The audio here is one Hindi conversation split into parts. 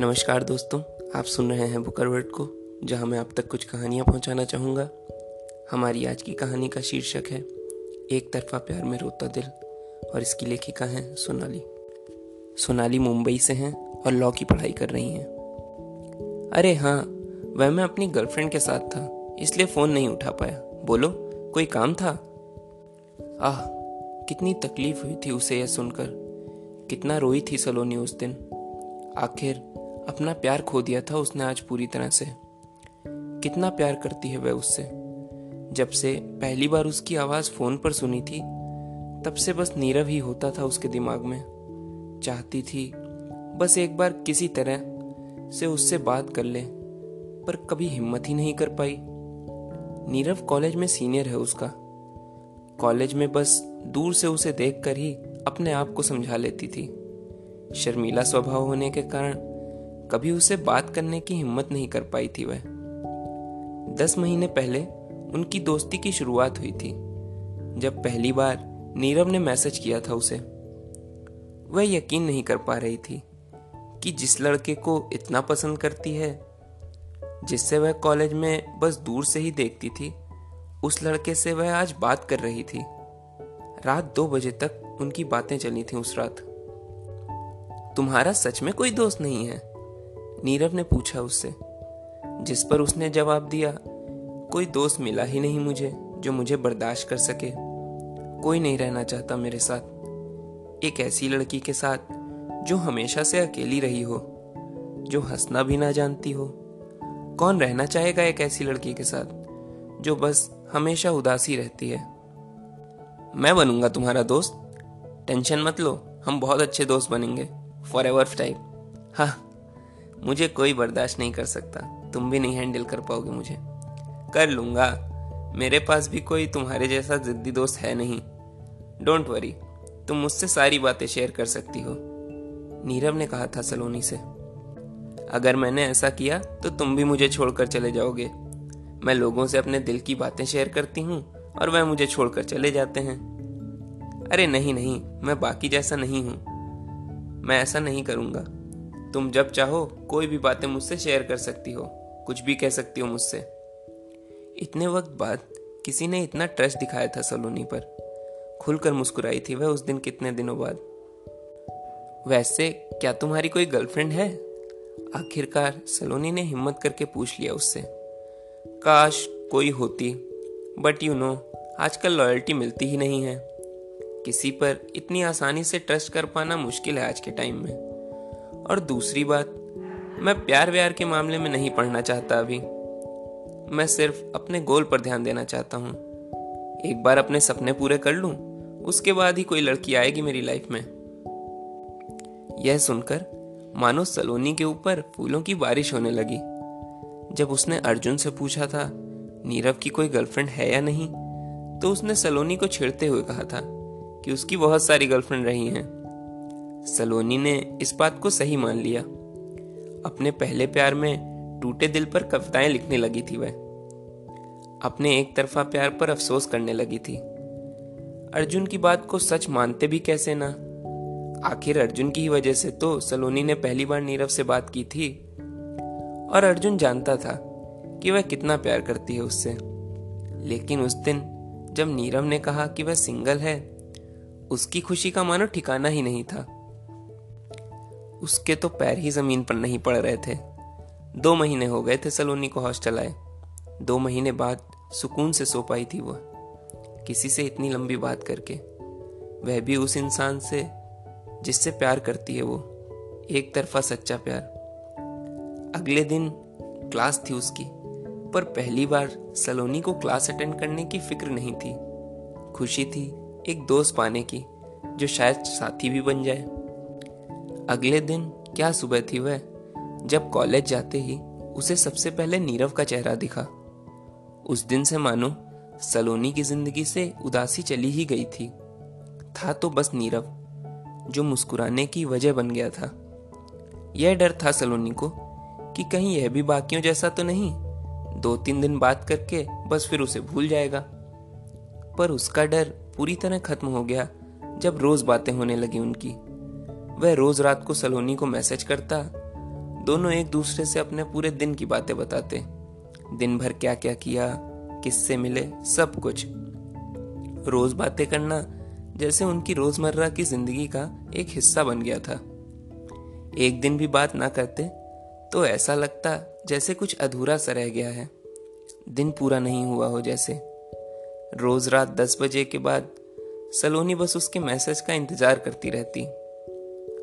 नमस्कार दोस्तों, आप सुन रहे हैं बुकरवर्ड को, जहाँ मैं आप तक कुछ कहानियाँ पहुंचाना चाहूँगा। हमारी आज की कहानी का शीर्षक है, एक तरफा प्यार में रोता दिल, और इसकी लेखिका हैं सोनाली। सोनाली मुंबई से हैं और लॉ की पढ़ाई कर रही हैं। अरे हाँ वह मैं अपनी गर्लफ्रेंड के साथ था, इसलिए फ़ोन नहीं उठा पाया। बोलो, कोई काम था? आह, कितनी तकलीफ़ हुई थी उसे यह सुनकर। कितना रोई थी सलोनी उस दिन। आखिर अपना प्यार खो दिया था उसने आज पूरी तरह से। कितना प्यार करती है वह उससे। जब से पहली बार उसकी आवाज़ फ़ोन पर सुनी थी, तब से बस नीरव ही होता था उसके दिमाग में। चाहती थी, बस एक बार किसी तरह से उससे बात कर ले, पर कभी हिम्मत ही नहीं कर पाई। नीरव कॉलेज में सीनियर है उसका। कॉलेज में बस दूर से उसे देखकर ही अपने आप को समझा लेती थी। शर्मीला स्वभाव होने के कारण कभी उसे बात करने की हिम्मत नहीं कर पाई थी वह। दस महीने पहले उनकी दोस्ती की शुरुआत हुई थी, जब पहली बार नीरव ने मैसेज किया था उसे। वह यकीन नहीं कर पा रही थी कि जिस लड़के को इतना पसंद करती है, जिससे वह कॉलेज में बस दूर से ही देखती थी, उस लड़के से वह आज बात कर रही थी। रात दो बजे तक उनकी बातें चली थी उस रात। तुम्हारा सच में कोई दोस्त नहीं है नीरव ने पूछा उससे, जिस पर उसने जवाब दिया, कोई दोस्त मिला ही नहीं मुझे जो मुझे बर्दाश्त कर सके। कोई नहीं रहना चाहता मेरे साथ। एक ऐसी लड़की के साथ जो हमेशा से अकेली रही हो, जो हंसना भी ना जानती हो। कौन रहना चाहेगा एक ऐसी लड़की के साथ जो बस हमेशा उदासी रहती है? मैं बनूँगा तुम्हारा दोस्त। टेंशन मत लो, हम बहुत अच्छे दोस्त बनेंगे। Forever time. हाँ मुझे कोई बर्दाश्त नहीं कर सकता। तुम भी नहीं हैंडल कर पाओगे मुझे। कर लूँगा। मेरे पास भी कोई तुम्हारे जैसा जिद्दी दोस्त है नहीं। डोंट वरी तुम मुझसे सारी बातें शेयर कर सकती हो। नीरव ने कहा था सलोनी से। अगर मैंने ऐसा किया तो तुम भी मुझे छोड़कर चले जाओगे। मैं लोगों से अपने दिल की बातें शेयर करती हूँ, और वह मुझे छोड़कर चले जाते हैं। अरे नहीं नहीं, मैं बाकी जैसा नहीं हूँ। मैं ऐसा नहीं करूँगा। तुम जब चाहो, कोई भी बातें मुझसे शेयर कर सकती हो। कुछ भी कह सकती हो मुझसे। इतने वक्त बाद किसी ने इतना ट्रस्ट दिखाया था सलोनी पर। खुलकर मुस्कुराई थी वह उस दिन कितने दिनों बाद। वैसे, क्या तुम्हारी कोई गर्लफ्रेंड है? आखिरकार सलोनी ने हिम्मत करके पूछ लिया उससे। काश कोई होती बट यू नो आजकल लॉयल्टी मिलती ही नहीं है। किसी पर इतनी आसानी से ट्रस्ट कर पाना मुश्किल है आज के टाइम में। और दूसरी बात, मैं प्यार व्यार के मामले में नहीं पढ़ना चाहता अभी। मैं सिर्फ़ अपने गोल पर ध्यान देना चाहता हूँ। एक बार अपने सपने पूरे कर लूँ, उसके बाद ही कोई लड़की आएगी मेरी लाइफ में। यह सुनकर मानो सलोनी के ऊपर फूलों की बारिश होने लगी। जब उसने अर्जुन से पूछा था, नीरव की कोई गर्लफ्रेंड है या नहीं? तो उसने सलोनी को छेड़ते हुए कहा था कि उसकी बहुत सारी गर्लफ्रेंड रही हैं। सलोनी ने इस बात को सही मान लिया। अपने पहले प्यार में टूटे दिल पर कविताएँ लिखने लगी थी वह। अपने एक तरफा प्यार पर अफसोस करने लगी थी। अर्जुन की बात को सच मानते भी कैसे ना? आखिर अर्जुन की ही वजह से तो सलोनी ने पहली बार नीरव से बात की थी। और अर्जुन जानता था कि वह कितना प्यार करती है उससे। लेकिन उस दिन जब नीरव ने कहा कि वह सिंगल है, उसकी खुशी का मानो ठिकाना ही नहीं था। उसके तो पैर ही ज़मीन पर नहीं पड़ रहे थे। दो महीने हो गए थे सलोनी को हॉस्टल आए। दो महीने बाद सुकून से सो पाई थी वह किसी से इतनी लंबी बात करके। वह भी उस इंसान से, जिससे प्यार करती है वो। एक तरफा सच्चा प्यार। अगले दिन क्लास थी उसकी, पर पहली बार सलोनी को क्लास अटेंड करने की फ़िक्र नहीं थी। खुशी थी एक दोस्त पाने की, जो शायद साथी भी बन जाए। अगले दिन क्या सुबह थी वह? जब कॉलेज जाते ही उसे सबसे पहले नीरव का चेहरा दिखा। उस दिन से मानो सलोनी की ज़िंदगी से उदासी चली ही गई थी। था तो बस नीरव, जो मुस्कुराने की वजह बन गया था। यह डर था सलोनी को कि कहीं यह भी बाकियों जैसा तो नहीं दो तीन दिन बात करके बस फिर उसे भूल जाएगा। पर उसका डर पूरी तरह खत्म हो गया जब रोज बातें होने लगी उनकी। वह रोज रात को सलोनी को मैसेज करता, दोनों एक दूसरे से अपने पूरे दिन की बातें बताते। दिन भर क्या क्या किया, किससे मिले, सब कुछ। रोज बातें करना जैसे उनकी रोज़मर्रा की ज़िंदगी का एक हिस्सा बन गया था। एक दिन भी बात ना करते तो ऐसा लगता जैसे कुछ अधूरा सा रह गया है। दिन पूरा नहीं हुआ हो जैसे। रोज रात दस बजे के बाद सलोनी बस उसके मैसेज का इंतज़ार करती रहती।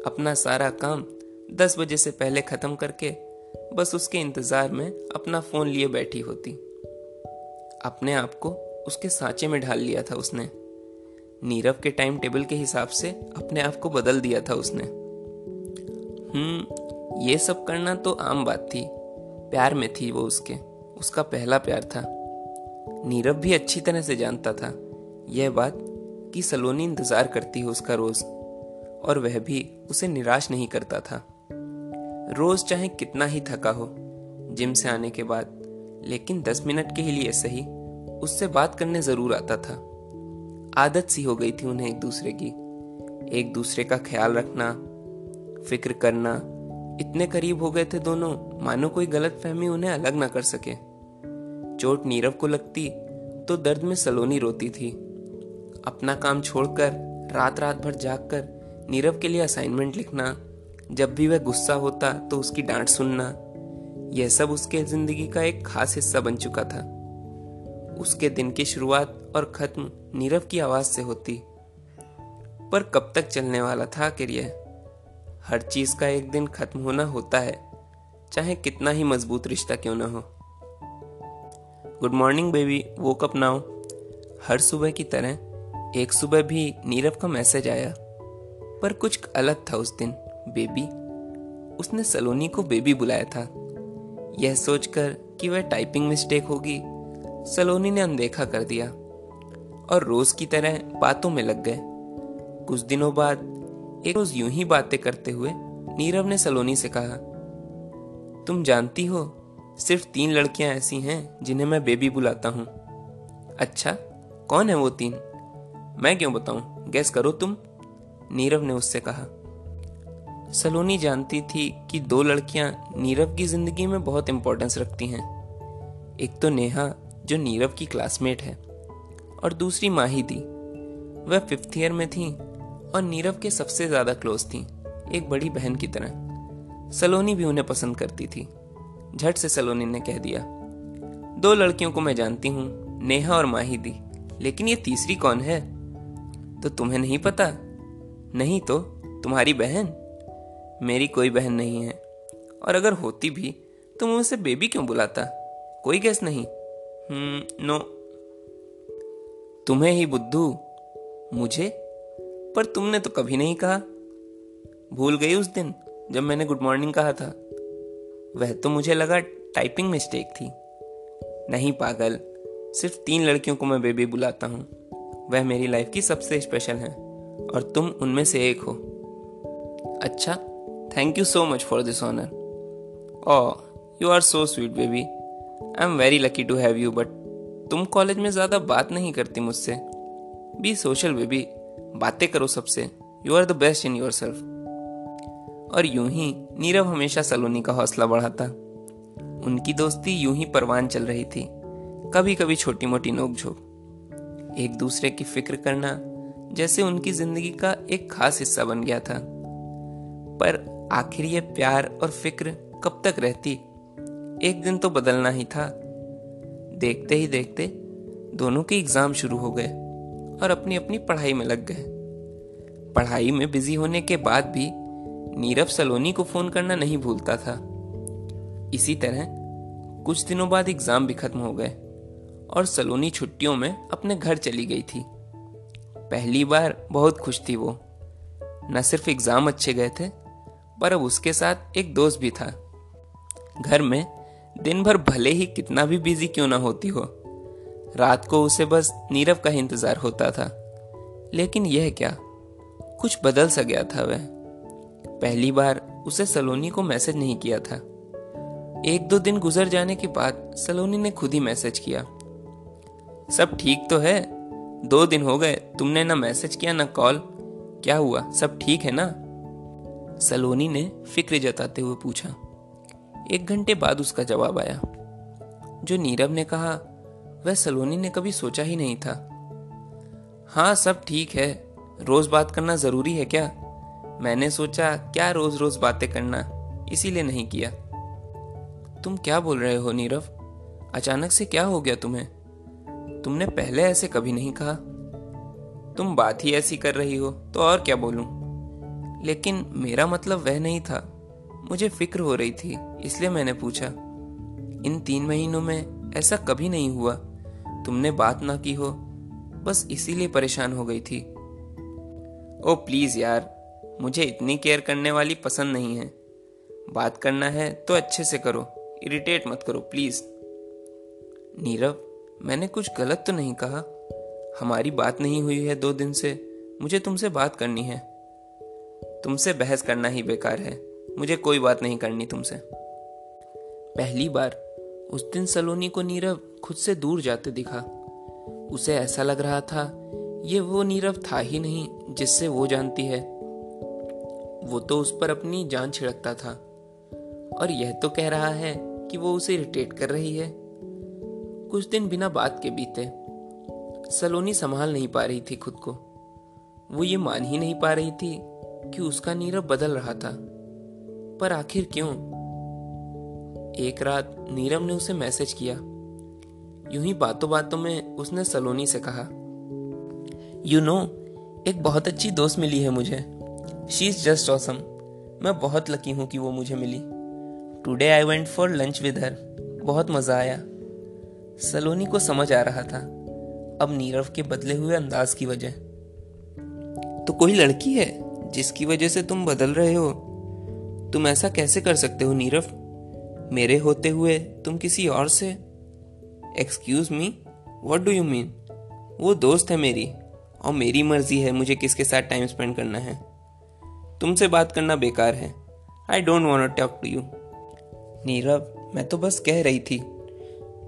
अपना सारा काम दस बजे से पहले खत्म करके बस उसके इंतज़ार में अपना फ़ोन लिए बैठी होती। अपने आप को उसके सांचे में ढाल लिया था उसने। नीरव के टाइम टेबल के हिसाब से अपने आप को बदल दिया था उसने। हम्म ये सब करना तो आम बात थी। प्यार में थी वो उसके। उसका पहला प्यार था। नीरव भी अच्छी तरह से जानता था। यह बात कि सलोनी इंतज़ार करती है उसका रोज। और वह भी उसे निराश नहीं करता था। रोज चाहे कितना ही थका हो, जिम से आने के बाद, लेकिन दस मिनट के लिए सही उससे बात करने ज़रूर आता था। आदत सी हो गई थी उन्हें एक दूसरे की। एक दूसरे का ख्याल रखना, फ़िक्र करना, इतने करीब हो गए थे दोनों, मानो कोई गलत फहमी उन्हें अलग ना कर सके। चोट नीरव को लगती तो दर्द में सलोनी रोती थी। अपना काम छोड़कर रात रात भर जागकर नीरव के लिए असाइनमेंट लिखना, जब भी वह गुस्सा होता तो उसकी डांट सुनना, यह सब उसके ज़िंदगी का एक खास हिस्सा बन चुका था। उसके दिन की शुरुआत और खत्म नीरव की आवाज़ से होती। पर कब तक चलने वाला था आखिर यह? हर चीज़ का एक दिन खत्म होना होता है, चाहे कितना ही मज़बूत रिश्ता क्यों ना हो। Good morning baby wake up now हर सुबह की तरह, एक सुबह भी नीरव का मैसेज आया। पर कुछ अलग था उस दिन, बेबी। उसने सलोनी को बेबी बुलाया था। यह सोचकर कि वह टाइपिंग मिस्टेक होगी, सलोनी ने अनदेखा कर दिया और रोज की तरह बातों में लग गए। कुछ दिनों बाद एक रोज यूँ ही बातें करते हुए नीरव ने सलोनी से कहा, तुम जानती हो, सिर्फ़ तीन लड़कियाँ ऐसी हैं जिन्हें मैं बेबी बुलाता हूँ। अच्छा कौन है वो तीन? मैं क्यों बताऊँ? गैस करो तुम। नीरव ने उससे कहा, सलोनी जानती थी कि दो लड़कियाँ नीरव की ज़िंदगी में बहुत इंपॉर्टेंस रखती हैं। एक तो नेहा, जो नीरव की क्लासमेट है, और दूसरी माही थी वह फिफ्थ ईयर में थी और नीरव के सबसे ज़्यादा क्लोज थी, एक बड़ी बहन की तरह। सलोनी भी उन्हें पसंद करती थी। झट से सलोनी ने कह दिया, दो लड़कियों को मैं जानती हूँ, नेहा और माही दी लेकिन ये तीसरी कौन है? तो तुम्हें नहीं पता? नहीं तो तुम्हारी बहन? मेरी कोई बहन नहीं है। और अगर होती भी तो मैं उसे बेबी क्यों बुलाता? कोई गैस नहीं। Hmm no. तुम्हें ही बुद्धू। मुझे? पर तुमने तो कभी नहीं कहा। भूल गई उस दिन, जब मैंने गुड मॉर्निंग कहा था। वह तो मुझे लगा टाइपिंग मिस्टेक थी। नहीं पागल, सिर्फ़ तीन लड़कियों को मैं बेबी बुलाता हूँ। वह मेरी लाइफ की सबसे स्पेशल है। और तुम उनमें से एक हो। अच्छा thank you so much for this honour oh you are so sweet baby I am very lucky to have you but तुम कॉलेज में ज़्यादा बात नहीं करती मुझसे। बी सोशल बेबी बातें करो सबसे। You are the best in yourself और यूँ ही नीरव हमेशा सलोनी का हौसला बढ़ाता। उनकी दोस्ती यूँ ही परवान चल रही थी। कभी कभी छोटी मोटी नोकझोंक। एक दूसरे की फ़िक्र करना जैसे उनकी ज़िंदगी का एक खास हिस्सा बन गया था। पर आखिर ये प्यार और फ़िक्र कब तक रहती? एक दिन तो बदलना ही था। देखते ही देखते दोनों के एग्ज़ाम शुरू हो गए और अपनी अपनी पढ़ाई में लग गए। पढ़ाई में बिज़ी होने के बाद भी नीरव सलोनी को फ़ोन करना नहीं भूलता था। इसी तरह कुछ दिनों बाद एग्ज़ाम भी खत्म हो गए और सलोनी छुट्टियों में अपने घर चली गई थी। पहली बार बहुत खुश थी वो। न सिर्फ़ एग्ज़ाम अच्छे गए थे, पर अब उसके साथ एक दोस्त भी था। घर में दिन भर भले ही कितना भी बिज़ी क्यों ना होती हो, रात को उसे बस नीरव का इंतज़ार होता था। लेकिन यह क्या, कुछ बदल सा गया था वह। पहली बार उसे सलोनी को मैसेज नहीं किया था। एक दो दिन गुजर जाने के बाद सलोनी ने खुद ही मैसेज किया। सब ठीक तो है दो दिन हो गए, तुमने ना मैसेज किया, ना कॉल। क्या हुआ? सब ठीक है ना? सलोनी ने फ़िक्र जताते हुए पूछा। एक घंटे बाद उसका जवाब आया। जो नीरव ने कहा, वह सलोनी ने कभी सोचा ही नहीं था। हाँ सब ठीक है। रोज बात करना ज़रूरी है क्या? मैंने सोचा, क्या रोज रोज बातें करना? इसीलिए नहीं किया। तुम क्या बोल रहे हो नीरव? अचानक से क्या हो गया तुम्हें? तुमने पहले ऐसे कभी नहीं कहा। तुम बात ही ऐसी कर रही हो तो और क्या बोलूँ? लेकिन मेरा मतलब वह नहीं था। मुझे फ़िक्र हो रही थी, इसलिए मैंने पूछा, इन तीन महीनों में ऐसा कभी नहीं हुआ? तुमने बात ना की हो, बस इसीलिए परेशान हो गई थी। ओ, प्लीज़ यार, मुझे इतनी केयर करने वाली पसंद नहीं है। बात करना है तो अच्छे से करो, इरिटेट मत करो, प्लीज़। नीरव मैंने कुछ गलत तो नहीं कहा। हमारी बात नहीं हुई है दो दिन से। मुझे तुमसे बात करनी है। तुमसे बहस करना ही बेकार है। मुझे कोई बात नहीं करनी तुमसे। पहली बार उस दिन सलोनी को नीरव खुद से दूर जाते दिखा। उसे ऐसा लग रहा था, ये वो नीरव था ही नहीं जिससे वो जानती है। वो तो उस पर अपनी जान छिड़कता था। और यह तो कह रहा है कि वो उसे इरिटेट कर रही है। कुछ दिन बिना बात के बीते। सलोनी संभाल नहीं पा रही थी खुद को। वो ये मान ही नहीं पा रही थी कि उसका नीरव बदल रहा था। पर आखिर क्यों? एक रात नीरव ने उसे मैसेज किया। यूँ ही बातों बातों में उसने सलोनी से कहा यू you नो know, एक बहुत अच्छी दोस्त मिली है मुझे। शी इज़ जस्ट ऑसम मैं बहुत लकी हूँ कि वो मुझे मिली। Today I went for lunch with her बहुत मज़ा आया। सलोनी को समझ आ रहा था। अब नीरव के बदले हुए अंदाज की वजह। तो कोई लड़की है जिसकी वजह से तुम बदल रहे हो? तुम ऐसा कैसे कर सकते हो नीरव? मेरे होते हुए तुम किसी और से? Excuse me what do you mean वो दोस्त है मेरी, और मेरी मर्ज़ी है मुझे किसके साथ टाइम स्पेंड करना है। तुमसे बात करना बेकार है। I don't want talk to you Nirav, मैं तो बस कह रही थी।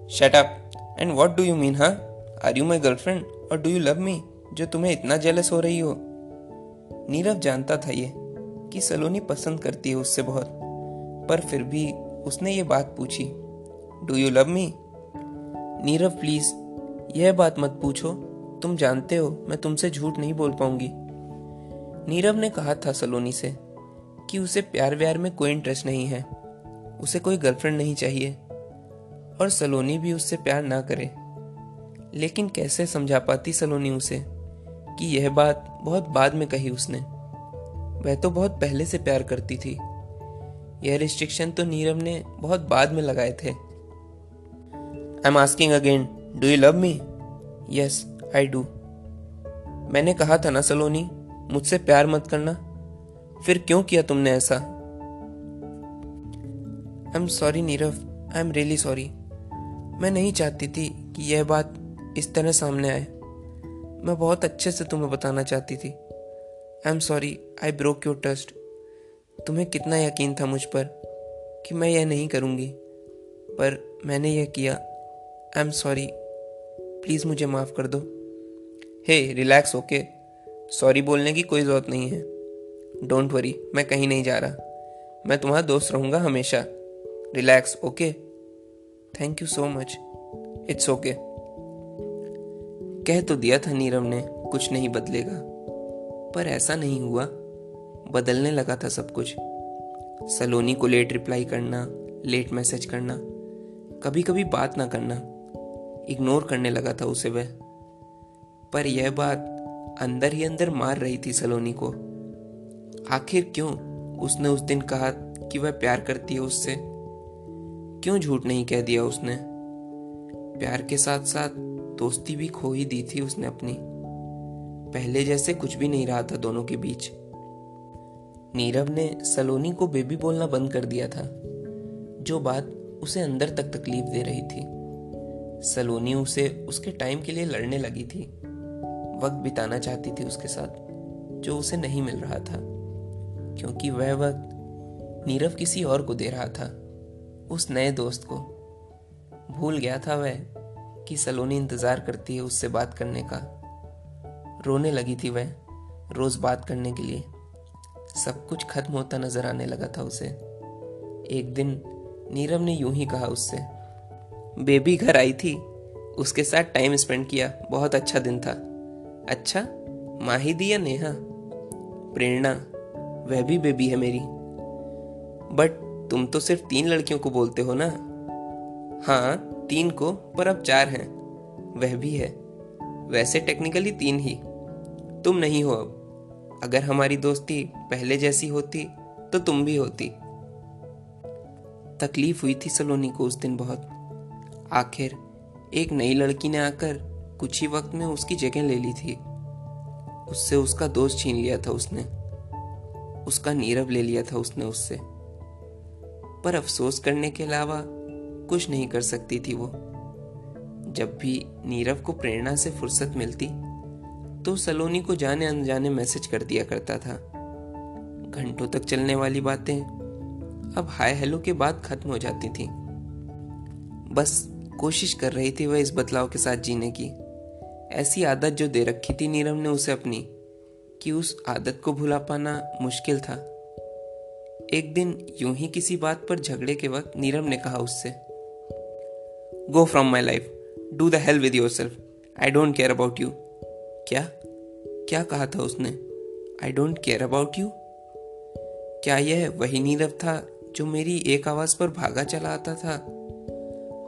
Shut up and what do you mean huh are you my girlfriend और डू यू लव मी जो तुम्हें इतना जेलस हो रही हो? नीरव जानता था ये, कि सलोनी पसंद करती है उससे बहुत। पर फिर भी उसने ये बात पूछी do you love me Nirav please यह बात मत पूछो। तुम जानते हो, मैं तुमसे झूठ नहीं बोल पाऊँगी। नीरव ने कहा था सलोनी से, कि उसे प्यार व्यार में कोई इंटरेस्ट नहीं है। उसे कोई गर्लफ्रेंड नहीं चाहिए। और सलोनी भी उससे प्यार ना करे। लेकिन कैसे समझा पाती सलोनी उसे कि यह बात बहुत बाद में कही उसने? वह तो बहुत पहले से प्यार करती थी। यह रिस्ट्रिक्शन तो नीरव ने बहुत बाद में लगाए थे। I am asking again do you love me yes I do मैंने कहा था ना सलोनी, मुझसे प्यार मत करना। फिर क्यों किया तुमने ऐसा? I am sorry Nirav I am really sorry मैं नहीं चाहती थी कि यह बात इस तरह सामने आए। मैं बहुत अच्छे से तुम्हें बताना चाहती थी। I am sorry I broke your trust तुम्हें कितना यकीन था मुझ पर कि मैं यह नहीं करूँगी? पर मैंने यह किया। आई एम सॉरी प्लीज़ मुझे माफ़ कर दो। हे रिलैक्स ओके सॉरी बोलने की कोई ज़रूरत नहीं है। डोंट वरी मैं कहीं नहीं जा रहा। मैं तुम्हारा दोस्त रहूँगा हमेशा। Relax okay thank you so much it's okay कह तो दिया था नीरव ने, कुछ नहीं बदलेगा। पर ऐसा नहीं हुआ। बदलने लगा था सब कुछ। सलोनी को लेट रिप्लाई करना लेट मैसेज करना कभी कभी बात ना करना इग्नोर करने लगा था उसे वह। पर यह बात अंदर ही अंदर मार रही थी सलोनी को। आखिर क्यों? उसने उस दिन कहा कि वह प्यार करती है उससे। क्यों झूठ नहीं कह दिया उसने? प्यार के साथ साथ दोस्ती भी खो ही दी थी उसने अपनी। पहले जैसे कुछ भी नहीं रहा था दोनों के बीच। नीरव ने सलोनी को बेबी बोलना बंद कर दिया था। जो बात उसे अंदर तक तकलीफ़ दे रही थी। सलोनी उसे उसके टाइम के लिए लड़ने लगी थी। वक्त बिताना चाहती थी उसके साथ, जो उसे नहीं मिल रहा था। क्योंकि वह वक्त नीरव किसी और को दे रहा था। उस नए दोस्त को। भूल गया था वह कि सलोनी इंतज़ार करती है उससे बात करने का। रोने लगी थी वह रोज बात करने के लिए। सब कुछ खत्म होता नज़र आने लगा था उसे। एक दिन नीरव ने यूँ ही कहा उससे, बेबी घर आई थी, उसके साथ टाइम स्पेंड किया, बहुत अच्छा दिन था। अच्छा माही दी या नेहा? प्रेरणा, वह भी बेबी है मेरी। बट तुम तो सिर्फ़ तीन लड़कियों को बोलते हो ना? हाँ तीन को, पर अब चार हैं। वह भी है। वैसे टेक्निकली तीन ही। तुम नहीं हो अब। अगर हमारी दोस्ती पहले जैसी होती तो तुम भी होती। तकलीफ़ हुई थी सलोनी को उस दिन बहुत। आखिर, एक नई लड़की ने आकर कुछ ही वक्त में उसकी जगह ले ली थी। उससे उसका दोस्त छीन लिया था उसने। उसका नीरव ले लिया था उसने उससे। पर अफसोस करने के अलावा कुछ नहीं कर सकती थी वो। जब भी नीरव को प्रेरणा से फुर्सत मिलती तो सलोनी को जाने अनजाने मैसेज कर दिया करता था। घंटों तक चलने वाली बातें अब हाय हेलो के बाद खत्म हो जाती थी। बस कोशिश कर रही थी वह इस बदलाव के साथ जीने की। ऐसी आदत जो दे रखी थी नीरव ने उसे अपनी, कि उस आदत को भुला पाना मुश्किल था। एक दिन यूँ ही किसी बात पर झगड़े के वक्त नीरव ने कहा उससे go from my life do the hell with yourself I don't care about you क्या? क्या कहा था उसने? I don't care about you क्या यह वही नीरव था जो मेरी एक आवाज़ पर भागा चला आता था?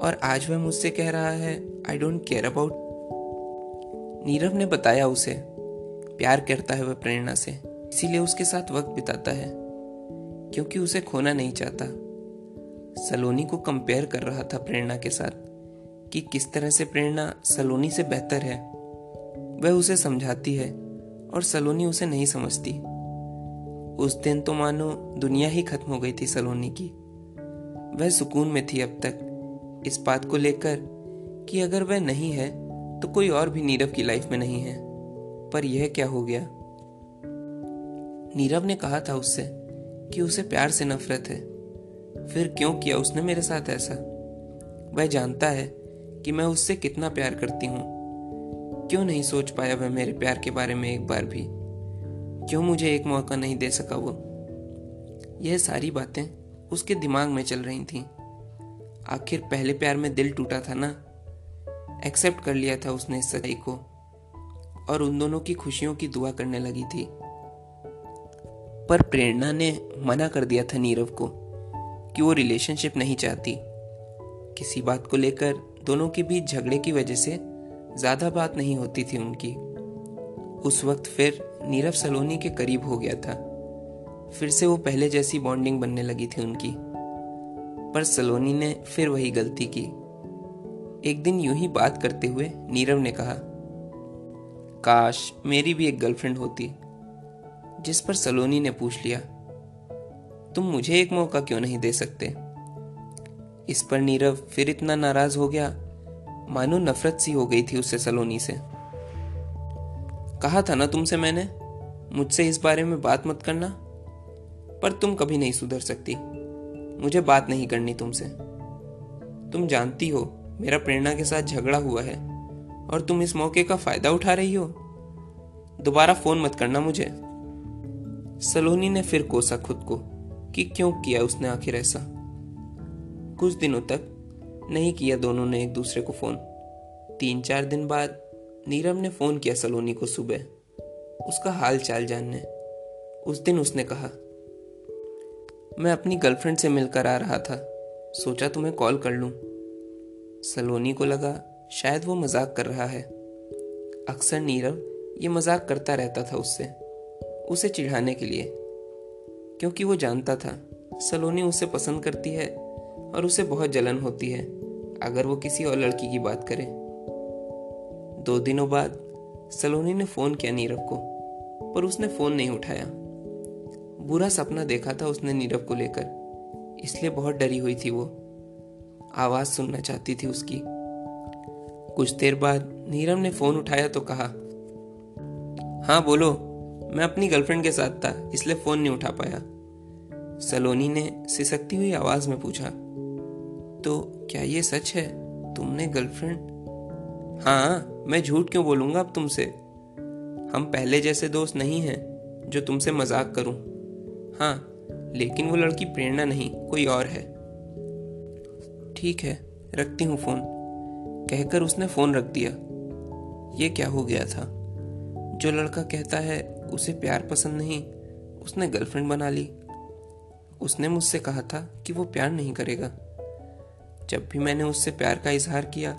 और आज वह मुझसे कह रहा है I don't care about Nirav ने बताया उसे, प्यार करता है वह प्रेरणा से, इसीलिए उसके साथ वक्त बिताता है। क्योंकि उसे खोना नहीं चाहता। सलोनी को कंपेयर कर रहा था प्रेरणा के साथ कि किस तरह से प्रेरणा सलोनी से बेहतर है। वह उसे समझाती है और सलोनी उसे नहीं समझती। उस दिन तो मानो दुनिया ही खत्म हो गई थी सलोनी की। वह सुकून में थी अब तक। इस बात को लेकर कि अगर वह नहीं है तो कोई और भी नीरव की लाइफ में नहीं है। पर यह क्या हो गया? नीरव ने कहा था उससे कि उसे प्यार से नफरत है। फिर क्यों किया उसने मेरे साथ ऐसा? वह जानता है कि मैं उससे कितना प्यार करती हूँ। क्यों नहीं सोच पाया वह मेरे प्यार के बारे में एक बार भी? क्यों मुझे एक मौका नहीं दे सका वो? यह सारी बातें उसके दिमाग में चल रही थीं। आखिर पहले प्यार में दिल टूटा था ना? एक्सेप्ट कर लिया था उसने इस सच्चाई को। और उन दोनों की खुशियों की दुआ करने लगी थी। पर प्रेरणा ने मना कर दिया था नीरव को कि वो रिलेशनशिप नहीं चाहती। किसी बात को लेकर दोनों के बीच झगड़े की वजह से ज़्यादा बात नहीं होती थी उनकी। उस वक्त फिर नीरव सलोनी के करीब हो गया था। फिर से वो पहले जैसी बॉन्डिंग बनने लगी थी उनकी। पर सलोनी ने फिर वही गलती की। एक दिन यूँ ही बात करते हुए नीरव ने कहा, काश मेरी भी एक गर्लफ्रेंड होती जिस पर सलोनी ने पूछ लिया, तुम मुझे एक मौका क्यों नहीं दे सकते? इस पर नीरव फिर इतना नाराज़ हो गया, मानो नफरत सी हो गई थी उससे सलोनी से। कहा था ना तुमसे मैंने, मुझसे इस बारे में बात मत करना, पर तुम कभी नहीं सुधर सकती। मुझे बात नहीं करनी तुमसे। तुम जानती हो, मेरा प्रेरणा के साथ झगड़ा हुआ है, और तुम इस मौके का फ़ायदा उठा रही हो। दोबारा फ़ोन मत करना मुझे। सलोनी ने फिर कोसा खुद को कि क्यों किया उसने आखिर ऐसा? कुछ दिनों तक नहीं किया दोनों ने एक दूसरे को फ़ोन। तीन चार दिन बाद नीरव ने फ़ोन किया सलोनी को सुबह। उसका हाल चाल जानने। उस दिन उसने कहा, मैं अपनी गर्लफ्रेंड से मिलकर आ रहा था। सोचा तुम्हें कॉल कर लूँ। सलोनी को लगा, शायद वो मज़ाक कर रहा है। अक्सर नीरव ये मज़ाक करता रहता था उससे। उसे चिढ़ाने के लिए। क्योंकि वो जानता था, सलोनी उसे पसंद करती है और उसे बहुत जलन होती है, अगर वो किसी और लड़की की बात करे। दो दिनों बाद, सलोनी ने फ़ोन किया नीरव को, पर उसने फ़ोन नहीं उठाया। बुरा सपना देखा था उसने नीरव को लेकर, इसलिए बहुत डरी हुई थी वो। आवाज़ सुनना चाहती थी उसकी। कुछ देर बाद नीरव ने फ़ोन उठाया तो कहा हाँ बोलो। मैं अपनी गर्लफ्रेंड के साथ था, इसलिए फ़ोन नहीं उठा पाया। सलोनी ने सिसकती हुई आवाज़ में पूछा तो क्या ये सच है? तुमने गर्लफ्रेंड हाँ मैं झूठ क्यों बोलूँगा अब तुमसे? हम पहले जैसे दोस्त नहीं हैं, जो तुमसे मज़ाक करूँ। हाँ लेकिन वो लड़की प्रेरणा नहीं, कोई और है। ठीक है, रखती हूँ फ़ोन कहकर उसने फ़ोन रख दिया। ये क्या हो गया था? जो लड़का कहता है उसे प्यार पसंद नहीं। उसने गर्लफ्रेंड बना ली। उसने मुझसे कहा था कि वो प्यार नहीं करेगा। जब भी मैंने उससे प्यार का इजहार किया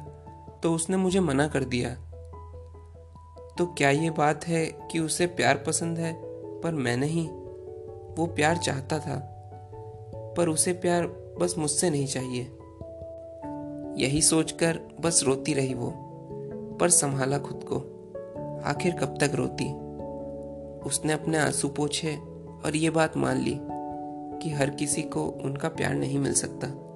तो उसने मुझे मना कर दिया। तो क्या ये बात है कि उसे प्यार पसंद है? पर मैं नहीं। वो प्यार चाहता था। पर उसे प्यार बस मुझसे नहीं चाहिए। यही सोचकर बस रोती रही वो। पर संभाला खुद को। आखिर कब तक रोती? उसने अपने आँसू पोछे और ये बात मान ली कि हर किसी को उनका प्यार नहीं मिल सकता।